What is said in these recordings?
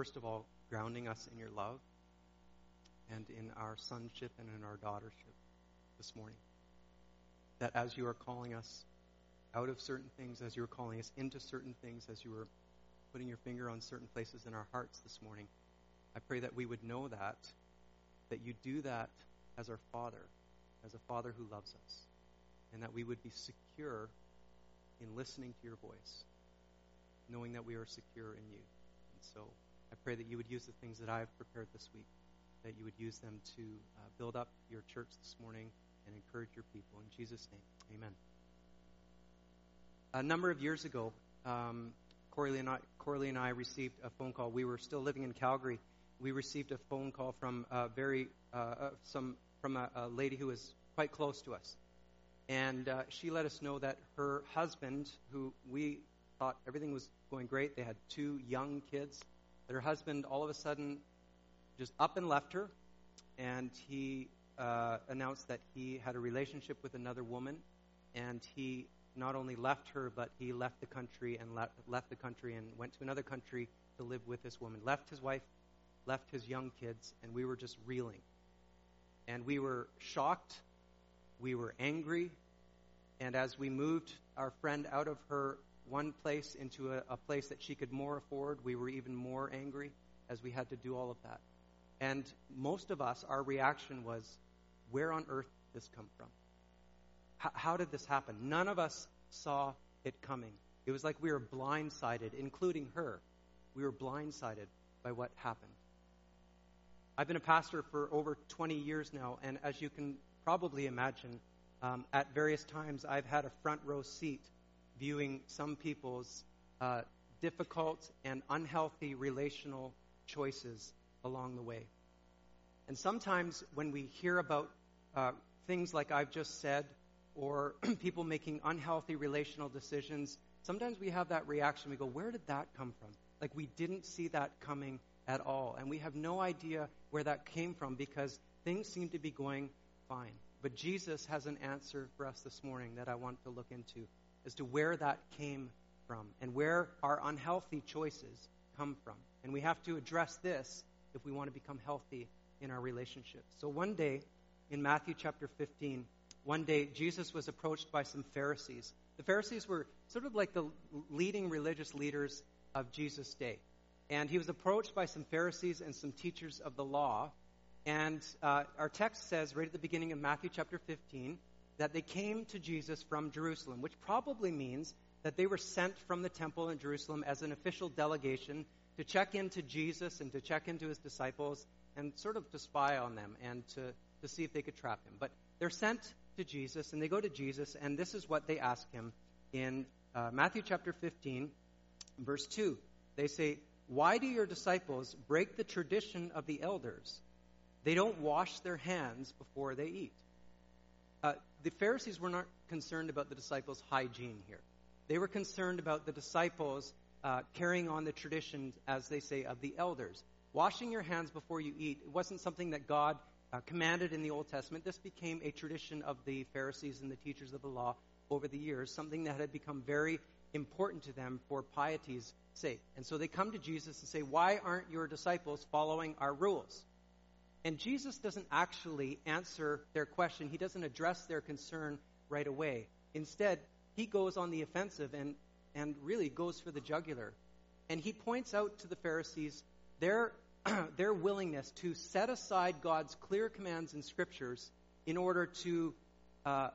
first of all, grounding us in your love and in our sonship and in our daughtership this morning. That as you are calling us out of certain things, as you are calling us into certain things, as you were putting your finger on certain places in our hearts this morning, I pray that we would know that, that you do that as our Father, as a Father who loves us, and that we would be secure in listening to your voice, knowing that we are secure in you. And so I pray that you would use the things that I've prepared this week, that you would use them to uh, build up your church this morning and encourage your people. In Jesus' name, amen. A number of years ago, um, Corley, and I, and I received a phone call. We were still living in Calgary. We received a phone call from a very uh, uh, some from a, a, lady who was quite close to us, and uh, she let us know that her husband, who we thought everything was going great, they had two young kids. That her husband all of a sudden just up and left her, and he uh, announced that he had a relationship with another woman, and he not only left her, but he left the country and left, left the country and went to another country to live with this woman. Left his wife, left his young kids, and we were just reeling. And we were shocked, we were angry, and as we moved our friend out of her one place into a, a place that she could more afford, we were even more angry as we had to do all of that. And most of us, our reaction was, where on earth did this come from? How, how did this happen? None of us saw it coming. It was like we were blindsided, including her. We were blindsided by what happened. I've been a pastor for over 20 years now, and as you can probably imagine, um, at various times I've had a front row seat viewing some people's uh, difficult and unhealthy relational choices along the way. And sometimes when we hear about uh, things like I've just said, or people making unhealthy relational decisions, sometimes we have that reaction. We go, Where did that come from? Like we didn't see that coming at all. And we have no idea where that came from because things seem to be going fine. But Jesus has an answer for us this morning that I want to look into as to where that came from and where our unhealthy choices come from. And we have to address this if we want to become healthy in our relationships. So one day in Matthew chapter 15, one day Jesus was approached by some Pharisees. The Pharisees were sort of like the leading religious leaders of Jesus' day. And he was approached by some Pharisees and some teachers of the law. And uh, our text says, right at the beginning of Matthew chapter 15, that they came to Jesus from Jerusalem, which probably means that they were sent from the temple in Jerusalem as an official delegation to check into Jesus and to check into his disciples and sort of to spy on them and to, to see if they could trap him. But they're sent to Jesus and they go to Jesus, and this is what they ask him in uh, Matthew chapter 15, verse 2. They say, Why do your disciples break the tradition of the elders? They don't wash their hands before they eat. Uh, the Pharisees were not concerned about the disciples' hygiene here. They were concerned about the disciples uh, carrying on the traditions, as they say, of the elders. Washing your hands before you eat it wasn't something that God uh, commanded in the Old Testament. This became a tradition of the Pharisees and the teachers of the law over the years, something that had become very important to them for piety's sake. And so they come to Jesus and say, Why aren't your disciples following our rules? And Jesus doesn't actually answer their question, he doesn't address their concern right away. Instead, he goes on the offensive and, and really goes for the jugular. And he points out to the Pharisees their, their willingness to set aside God's clear commands and scriptures in order to uh,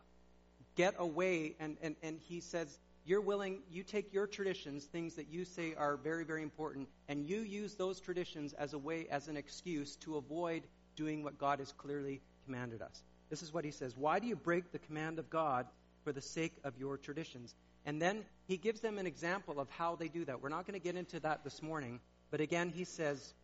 get away. And, and, and he says, You're willing, you take your traditions, things that you say are very, very important, and you use those traditions as a way, as an excuse to avoid doing what God has clearly commanded us. This is what he says Why do you break the command of God for the sake of your traditions? And then he gives them an example of how they do that. We're not going to get into that this morning, but again, he says,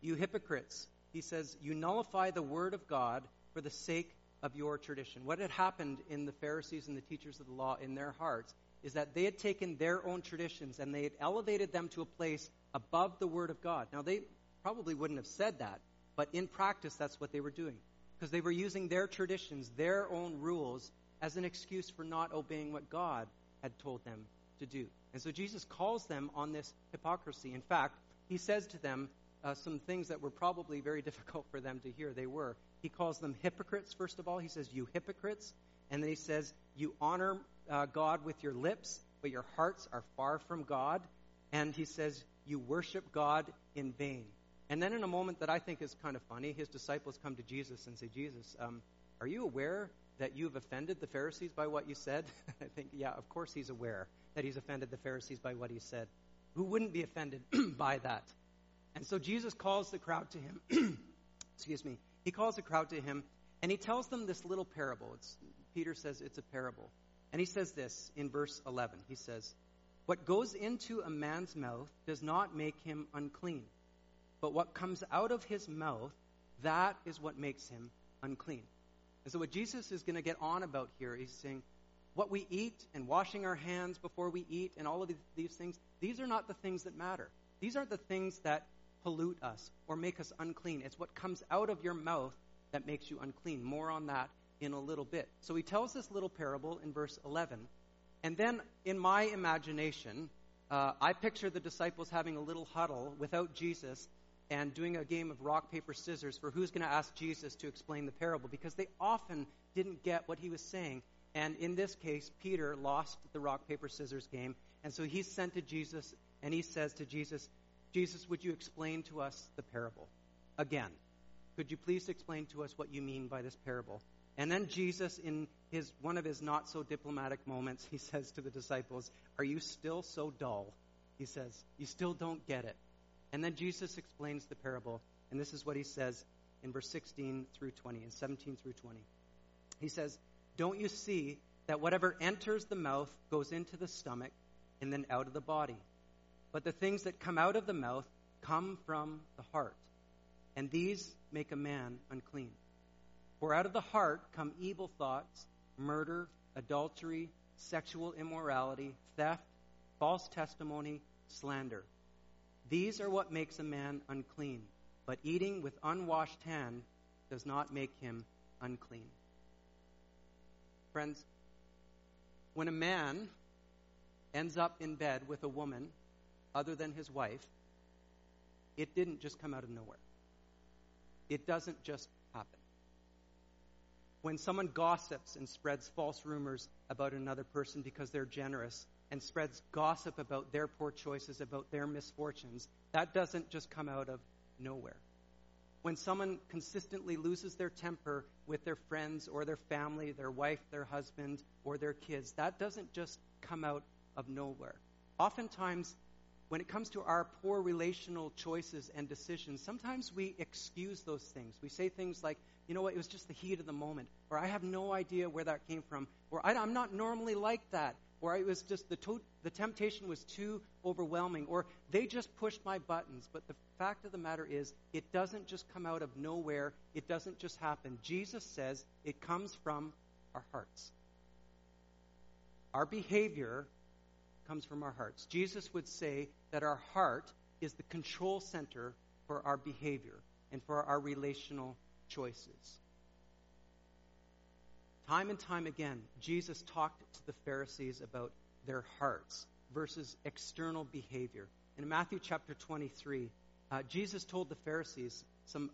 You hypocrites, he says, you nullify the word of God for the sake of your tradition. What had happened in the Pharisees and the teachers of the law in their hearts is that they had taken their own traditions and they had elevated them to a place above the word of God. Now, they probably wouldn't have said that, but in practice, that's what they were doing. Because they were using their traditions, their own rules, as an excuse for not obeying what God had told them to do. And so Jesus calls them on this hypocrisy. In fact, he says to them uh, some things that were probably very difficult for them to hear. They were. He calls them hypocrites, first of all. He says, You hypocrites. And then he says, You honor uh, God with your lips, but your hearts are far from God. And he says, You worship God in vain. And then in a moment that I think is kind of funny, his disciples come to Jesus and say, Jesus, um, are you aware that you've offended the Pharisees by what you said? I think, yeah, of course he's aware that he's offended the Pharisees by what he said. Who wouldn't be offended by that? And so Jesus calls the crowd to him. Excuse me. He calls a crowd to him and he tells them this little parable. It's, Peter says it's a parable. And he says this in verse 11. He says, What goes into a man's mouth does not make him unclean, but what comes out of his mouth, that is what makes him unclean. And so, what Jesus is going to get on about here, he's saying, what we eat and washing our hands before we eat and all of these things, these are not the things that matter. These aren't the things that pollute us or make us unclean. It's what comes out of your mouth that makes you unclean. More on that in a little bit. So he tells this little parable in verse 11. And then in my imagination, uh, I picture the disciples having a little huddle without Jesus and doing a game of rock, paper, scissors for who's going to ask Jesus to explain the parable because they often didn't get what he was saying. And in this case, Peter lost the rock, paper, scissors game. And so he's sent to Jesus and he says to Jesus, Jesus, would you explain to us the parable? Again, could you please explain to us what you mean by this parable? And then Jesus, in his one of his not so diplomatic moments, he says to the disciples, Are you still so dull? He says, You still don't get it. And then Jesus explains the parable, and this is what he says in verse 16 through 20 and 17 through 20. He says, Don't you see that whatever enters the mouth goes into the stomach and then out of the body? But the things that come out of the mouth come from the heart, and these make a man unclean. For out of the heart come evil thoughts, murder, adultery, sexual immorality, theft, false testimony, slander. These are what makes a man unclean, but eating with unwashed hand does not make him unclean. Friends, when a man ends up in bed with a woman other than his wife, it didn't just come out of nowhere. It doesn't just happen. When someone gossips and spreads false rumors about another person because they're generous and spreads gossip about their poor choices, about their misfortunes, that doesn't just come out of nowhere. When someone consistently loses their temper with their friends or their family, their wife, their husband, or their kids, that doesn't just come out of nowhere. Oftentimes, when it comes to our poor relational choices and decisions, sometimes we excuse those things. We say things like, you know what, it was just the heat of the moment, or I have no idea where that came from, or I, am not normally like that, or it was just the, to- the temptation was too overwhelming, or they just pushed my buttons. But the fact of the matter is, it doesn't just come out of nowhere, it doesn't just happen. Jesus says it comes from our hearts. Our behavior comes from our hearts. Jesus would say that our heart is the control center for our behavior and for our relational choices. Time and time again, Jesus talked to the Pharisees about their hearts versus external behavior. In Matthew chapter 23, uh, Jesus told the Pharisees some,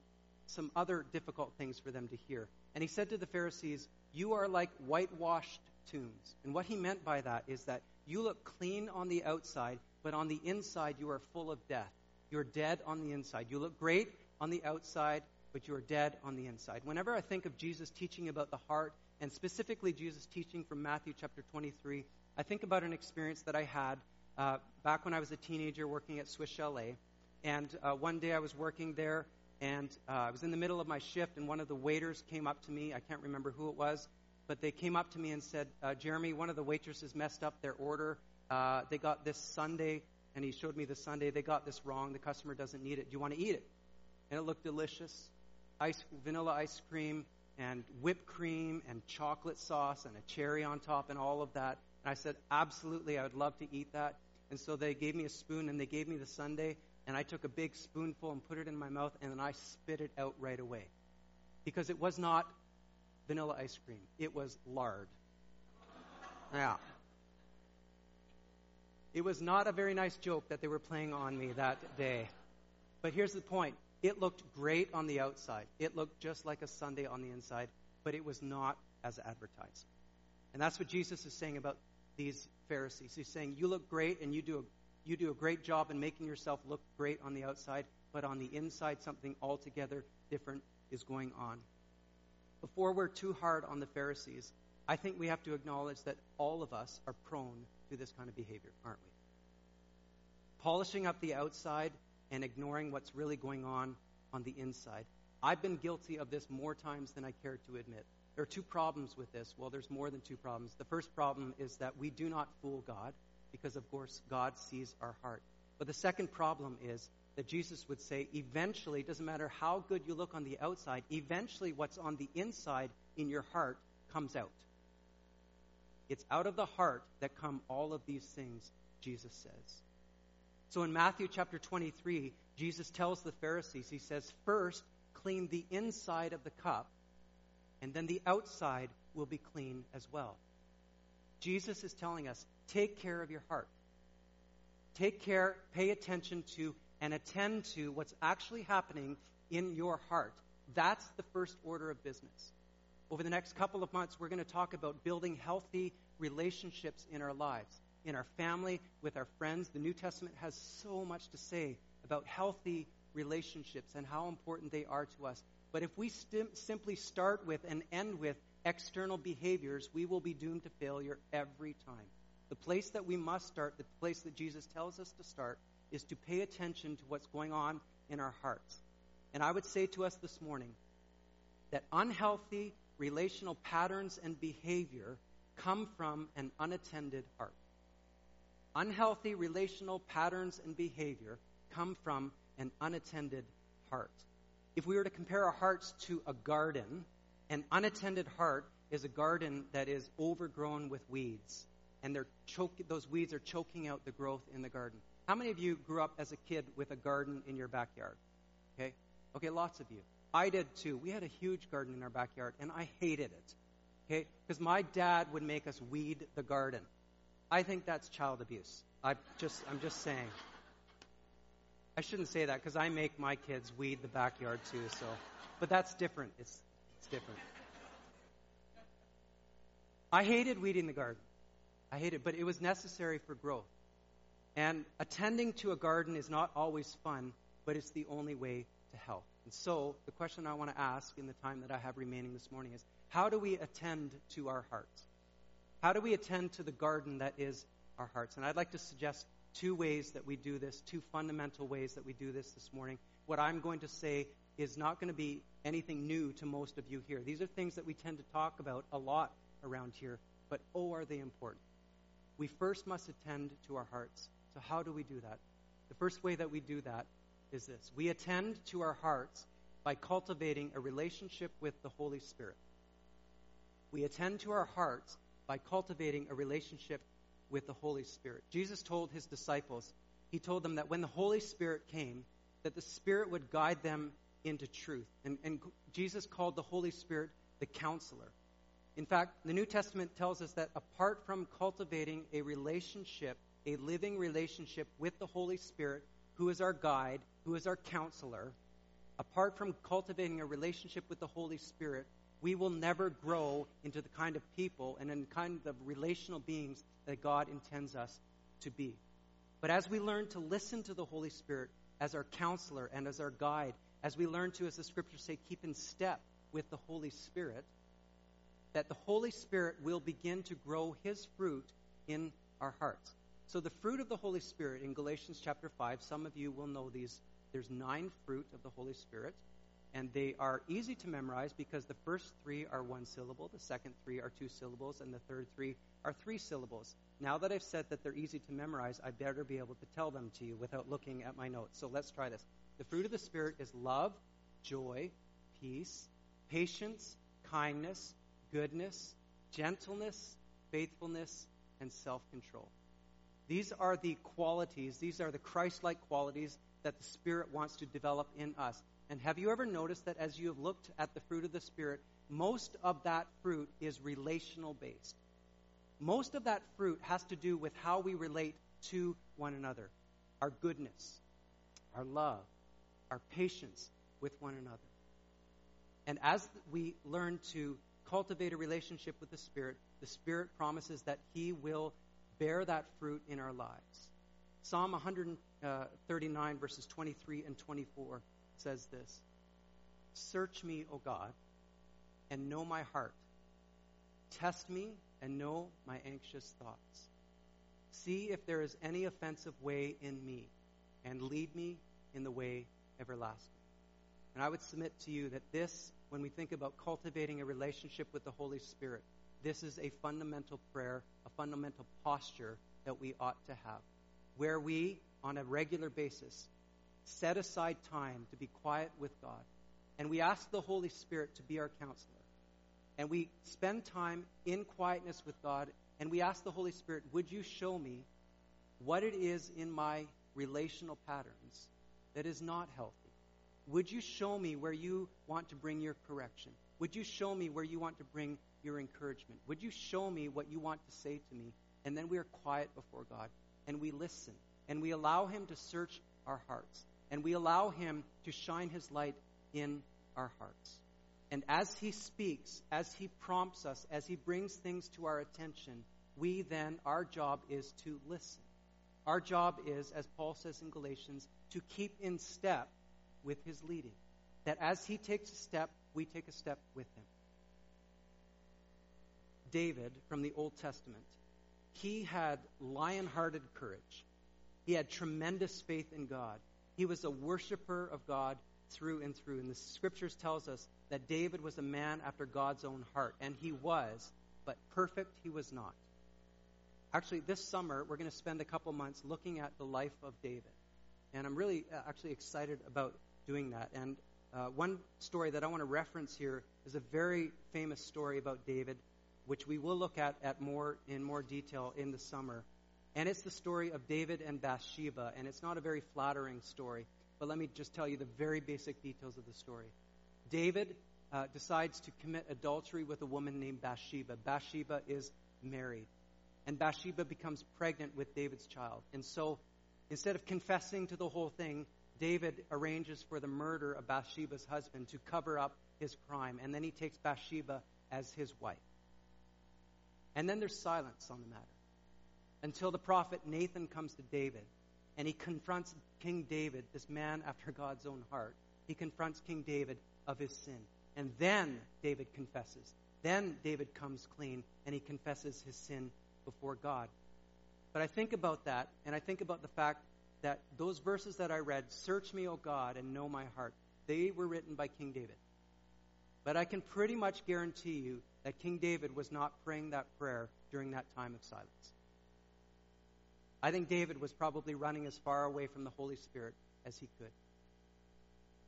some other difficult things for them to hear. And he said to the Pharisees, You are like whitewashed tombs. And what he meant by that is that you look clean on the outside, but on the inside you are full of death. You're dead on the inside. You look great on the outside, but you are dead on the inside. Whenever I think of Jesus teaching about the heart, and specifically Jesus teaching from Matthew chapter 23, I think about an experience that I had uh, back when I was a teenager working at Swiss Chalet. And uh, one day I was working there, and uh, I was in the middle of my shift, and one of the waiters came up to me. I can't remember who it was, but they came up to me and said, uh, Jeremy, one of the waitresses messed up their order. Uh, they got this sundae, and he showed me the sundae. They got this wrong. The customer doesn't need it. Do you want to eat it? And it looked delicious. Ice, vanilla ice cream and whipped cream and chocolate sauce and a cherry on top and all of that. And I said, absolutely, I would love to eat that. And so they gave me a spoon and they gave me the sundae, and I took a big spoonful and put it in my mouth, and then I spit it out right away. Because it was not vanilla ice cream, it was lard. Yeah. It was not a very nice joke that they were playing on me that day. But here's the point it looked great on the outside, it looked just like a sundae on the inside, but it was not as advertised. And that's what Jesus is saying about these Pharisees. He's saying, You look great and you do a, you do a great job in making yourself look great on the outside, but on the inside, something altogether different is going on. Before we're too hard on the Pharisees, I think we have to acknowledge that all of us are prone to this kind of behavior, aren't we? Polishing up the outside and ignoring what's really going on on the inside. I've been guilty of this more times than I care to admit. There are two problems with this. Well, there's more than two problems. The first problem is that we do not fool God because, of course, God sees our heart. But the second problem is that Jesus would say, eventually, it doesn't matter how good you look on the outside, eventually what's on the inside in your heart comes out. It's out of the heart that come all of these things, Jesus says. So in Matthew chapter 23, Jesus tells the Pharisees, He says, First, clean the inside of the cup, and then the outside will be clean as well. Jesus is telling us, take care of your heart. Take care, pay attention to, and attend to what's actually happening in your heart. That's the first order of business. Over the next couple of months, we're going to talk about building healthy relationships in our lives in our family, with our friends. The New Testament has so much to say about healthy relationships and how important they are to us. But if we simply start with and end with external behaviors, we will be doomed to failure every time. The place that we must start, the place that Jesus tells us to start, is to pay attention to what's going on in our hearts. And I would say to us this morning that unhealthy relational patterns and behavior come from an unattended heart. Unhealthy relational patterns and behavior come from an unattended heart. If we were to compare our hearts to a garden, an unattended heart is a garden that is overgrown with weeds, and those weeds are choking out the growth in the garden. How many of you grew up as a kid with a garden in your backyard? Okay? Okay, lots of you. I did too. We had a huge garden in our backyard, and I hated it. Okay? Because my dad would make us weed the garden. I think that's child abuse. I just, I'm just saying. I shouldn't say that because I make my kids weed the backyard too. So, but that's different. It's, it's different. I hated weeding the garden. I hated, but it was necessary for growth. And attending to a garden is not always fun, but it's the only way to help. And so, the question I want to ask in the time that I have remaining this morning is how do we attend to our hearts? How do we attend to the garden that is our hearts? And I'd like to suggest two ways that we do this, two fundamental ways that we do this this morning. What I'm going to say is not going to be anything new to most of you here. These are things that we tend to talk about a lot around here, but oh, are they important? We first must attend to our hearts. So, how do we do that? The first way that we do that is this we attend to our hearts by cultivating a relationship with the Holy Spirit. We attend to our hearts by cultivating a relationship with the Holy Spirit. Jesus told his disciples, he told them that when the Holy Spirit came, that the Spirit would guide them into truth. And, and Jesus called the Holy Spirit the counselor. In fact, the New Testament tells us that apart from cultivating a relationship, a living relationship with the Holy Spirit, who is our guide, who is our counselor, apart from cultivating a relationship with the Holy Spirit, we will never grow into the kind of people and in the kind of relational beings that God intends us to be. But as we learn to listen to the Holy Spirit as our counselor and as our guide, as we learn to, as the scriptures say, keep in step with the Holy Spirit, that the Holy Spirit will begin to grow his fruit in our hearts. So the fruit of the Holy Spirit in Galatians chapter 5, some of you will know these. There's nine fruit of the Holy Spirit. And they are easy to memorize because the first three are one syllable, the second three are two syllables, and the third three are three syllables. Now that I've said that they're easy to memorize, I better be able to tell them to you without looking at my notes. So let's try this. The fruit of the Spirit is love, joy, peace, patience, kindness, goodness, gentleness, faithfulness, and self control. These are the qualities, these are the Christ like qualities that the Spirit wants to develop in us. And have you ever noticed that as you have looked at the fruit of the Spirit, most of that fruit is relational based? Most of that fruit has to do with how we relate to one another our goodness, our love, our patience with one another. And as we learn to cultivate a relationship with the Spirit, the Spirit promises that He will bear that fruit in our lives. Psalm 139, verses 23 and 24 says this Search me, O God, and know my heart. Test me and know my anxious thoughts. See if there is any offensive way in me, and lead me in the way everlasting. And I would submit to you that this, when we think about cultivating a relationship with the Holy Spirit, this is a fundamental prayer, a fundamental posture that we ought to have, where we, on a regular basis, set aside time to be quiet with God, and we ask the Holy Spirit to be our counselor. And we spend time in quietness with God, and we ask the Holy Spirit, Would you show me what it is in my relational patterns that is not healthy? Would you show me where you want to bring your correction? Would you show me where you want to bring your encouragement? Would you show me what you want to say to me? And then we are quiet before God and we listen and we allow Him to search our hearts and we allow Him to shine His light in our hearts. And as He speaks, as He prompts us, as He brings things to our attention, we then, our job is to listen. Our job is, as Paul says in Galatians, to keep in step with His leading. That as He takes a step, we take a step with Him. David from the Old Testament, he had lion hearted courage. He had tremendous faith in God. He was a worshiper of God through and through. And the scriptures tells us that David was a man after God's own heart. And he was, but perfect he was not. Actually, this summer, we're going to spend a couple months looking at the life of David. And I'm really uh, actually excited about doing that. And uh, one story that I want to reference here is a very famous story about David which we will look at, at more in more detail in the summer. And it's the story of David and Bathsheba, and it's not a very flattering story. But let me just tell you the very basic details of the story. David uh, decides to commit adultery with a woman named Bathsheba. Bathsheba is married. And Bathsheba becomes pregnant with David's child. And so instead of confessing to the whole thing, David arranges for the murder of Bathsheba's husband to cover up his crime. And then he takes Bathsheba as his wife. And then there's silence on the matter until the prophet Nathan comes to David and he confronts King David, this man after God's own heart. He confronts King David of his sin. And then David confesses. Then David comes clean and he confesses his sin before God. But I think about that, and I think about the fact that those verses that I read, Search me, O God, and know my heart, they were written by King David. But I can pretty much guarantee you that King David was not praying that prayer during that time of silence. I think David was probably running as far away from the Holy Spirit as he could.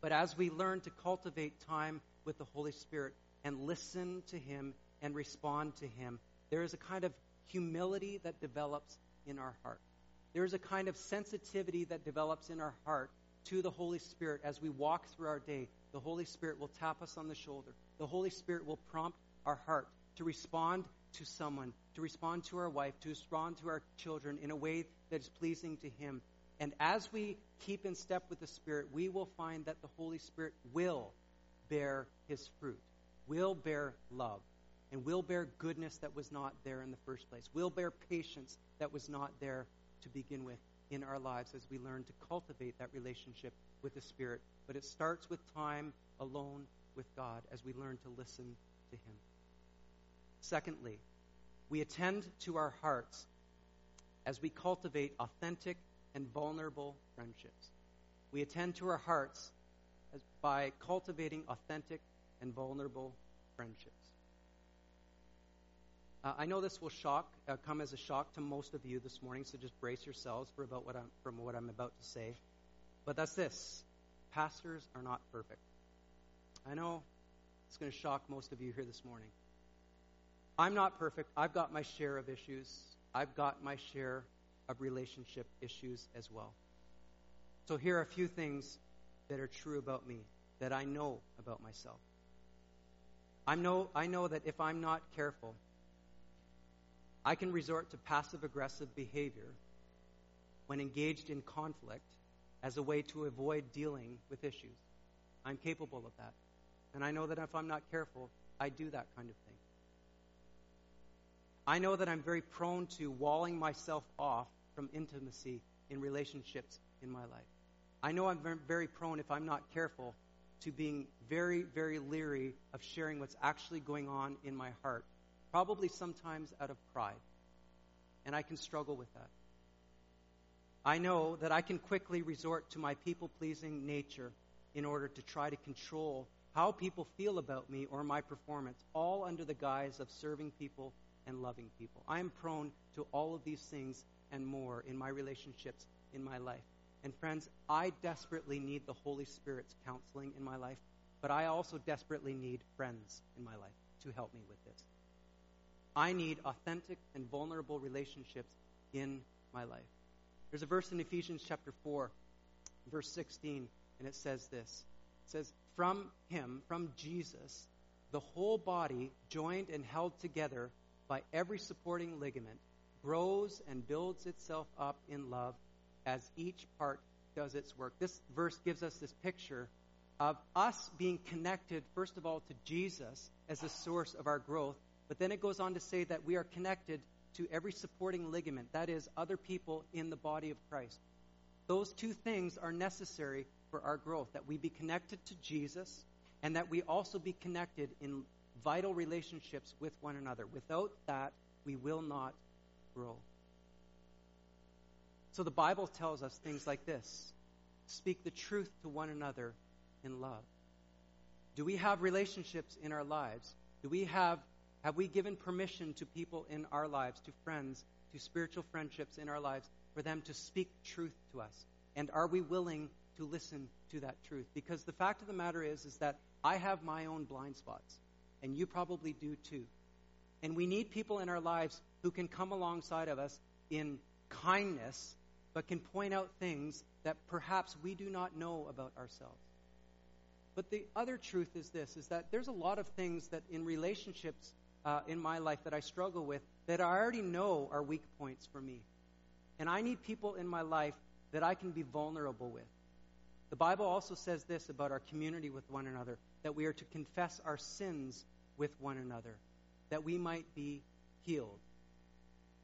But as we learn to cultivate time with the Holy Spirit and listen to Him and respond to Him, there is a kind of humility that develops in our heart. There is a kind of sensitivity that develops in our heart to the Holy Spirit as we walk through our day. The Holy Spirit will tap us on the shoulder. The Holy Spirit will prompt our heart to respond to someone, to respond to our wife, to respond to our children in a way that is pleasing to Him. And as we keep in step with the Spirit, we will find that the Holy Spirit will bear His fruit, will bear love, and will bear goodness that was not there in the first place, will bear patience that was not there to begin with in our lives as we learn to cultivate that relationship with the Spirit. But it starts with time alone with God as we learn to listen to Him. Secondly, we attend to our hearts as we cultivate authentic and vulnerable friendships. We attend to our hearts by cultivating authentic and vulnerable friendships. Uh, I know this will shock, uh, come as a shock to most of you this morning, so just brace yourselves for about what I'm, from what I'm about to say. But that's this: pastors are not perfect. I know it's going to shock most of you here this morning. I'm not perfect. I've got my share of issues. I've got my share of relationship issues as well. So here are a few things that are true about me that I know about myself. I know, I know that if I'm not careful, I can resort to passive aggressive behavior when engaged in conflict as a way to avoid dealing with issues. I'm capable of that. And I know that if I'm not careful, I do that kind of thing. I know that I'm very prone to walling myself off from intimacy in relationships in my life. I know I'm very prone, if I'm not careful, to being very, very leery of sharing what's actually going on in my heart, probably sometimes out of pride. And I can struggle with that. I know that I can quickly resort to my people pleasing nature in order to try to control how people feel about me or my performance, all under the guise of serving people and loving people. I am prone to all of these things and more in my relationships in my life. And friends, I desperately need the Holy Spirit's counseling in my life, but I also desperately need friends in my life to help me with this. I need authentic and vulnerable relationships in my life. There's a verse in Ephesians chapter 4, verse 16, and it says this. It says, From him, from Jesus, the whole body, joined and held together by every supporting ligament, grows and builds itself up in love as each part does its work. This verse gives us this picture of us being connected, first of all, to Jesus as the source of our growth, but then it goes on to say that we are connected to every supporting ligament, that is, other people in the body of Christ. Those two things are necessary for our growth that we be connected to Jesus and that we also be connected in vital relationships with one another. Without that, we will not grow. So the Bible tells us things like this speak the truth to one another in love. Do we have relationships in our lives? Do we have have we given permission to people in our lives, to friends, to spiritual friendships in our lives for them to speak truth to us? And are we willing to listen to that truth? Because the fact of the matter is is that I have my own blind spots, and you probably do too. And we need people in our lives who can come alongside of us in kindness but can point out things that perhaps we do not know about ourselves. But the other truth is this is that there's a lot of things that in relationships uh, in my life that I struggle with that I already know are weak points for me. And I need people in my life that I can be vulnerable with. The Bible also says this about our community with one another that we are to confess our sins with one another, that we might be healed.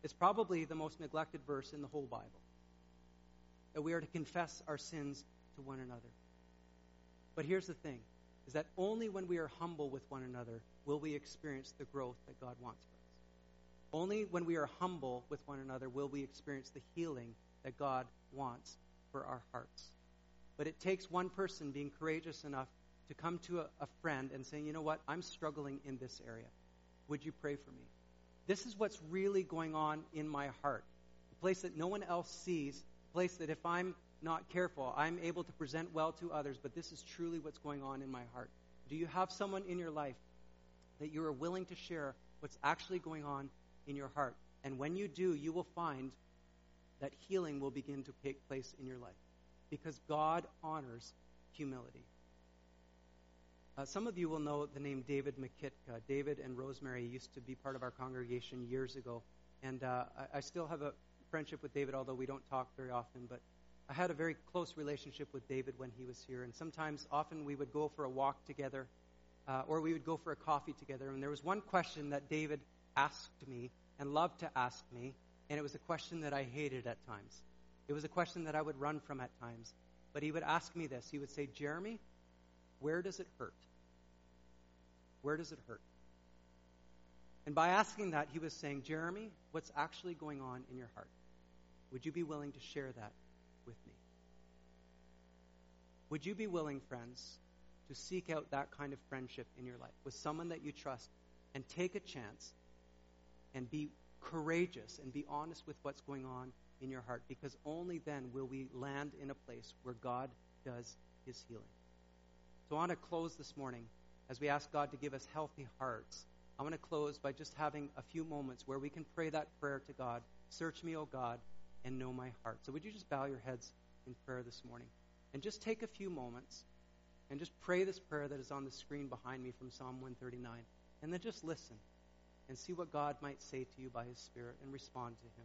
It's probably the most neglected verse in the whole Bible that we are to confess our sins to one another. But here's the thing is that only when we are humble with one another will we experience the growth that God wants for us. Only when we are humble with one another will we experience the healing that God wants for our hearts. But it takes one person being courageous enough to come to a, a friend and saying, you know what, I'm struggling in this area. Would you pray for me? This is what's really going on in my heart. A place that no one else sees a place that if I'm not careful, I'm able to present well to others, but this is truly what's going on in my heart. Do you have someone in your life that you are willing to share what's actually going on in your heart? And when you do, you will find that healing will begin to take place in your life because God honors humility. Uh, some of you will know the name David McKitka. David and Rosemary used to be part of our congregation years ago, and uh, I, I, still have a friendship with David, although we don't talk very often. But I had a very close relationship with David when he was here, and sometimes, often, we would go for a walk together, uh, or we would go for a coffee together. And there was one question that David asked me and loved to ask me, and it was a question that I hated at times. It was a question that I would run from at times. But he would ask me this. He would say, Jeremy, where does it hurt? Where does it hurt? And by asking that, he was saying, Jeremy, what's actually going on in your heart? Would you be willing to share that with me? Would you be willing, friends, to seek out that kind of friendship in your life with someone that you trust and take a chance and be courageous and be honest with what's going on in your heart? Because only then will we land in a place where God does his healing. So I want to close this morning as we ask God to give us healthy hearts I want to close by just having a few moments where we can pray that prayer to God Search me, O God, and know my heart. So, would you just bow your heads in prayer this morning? And just take a few moments and just pray this prayer that is on the screen behind me from Psalm 139. And then just listen and see what God might say to you by His Spirit and respond to Him.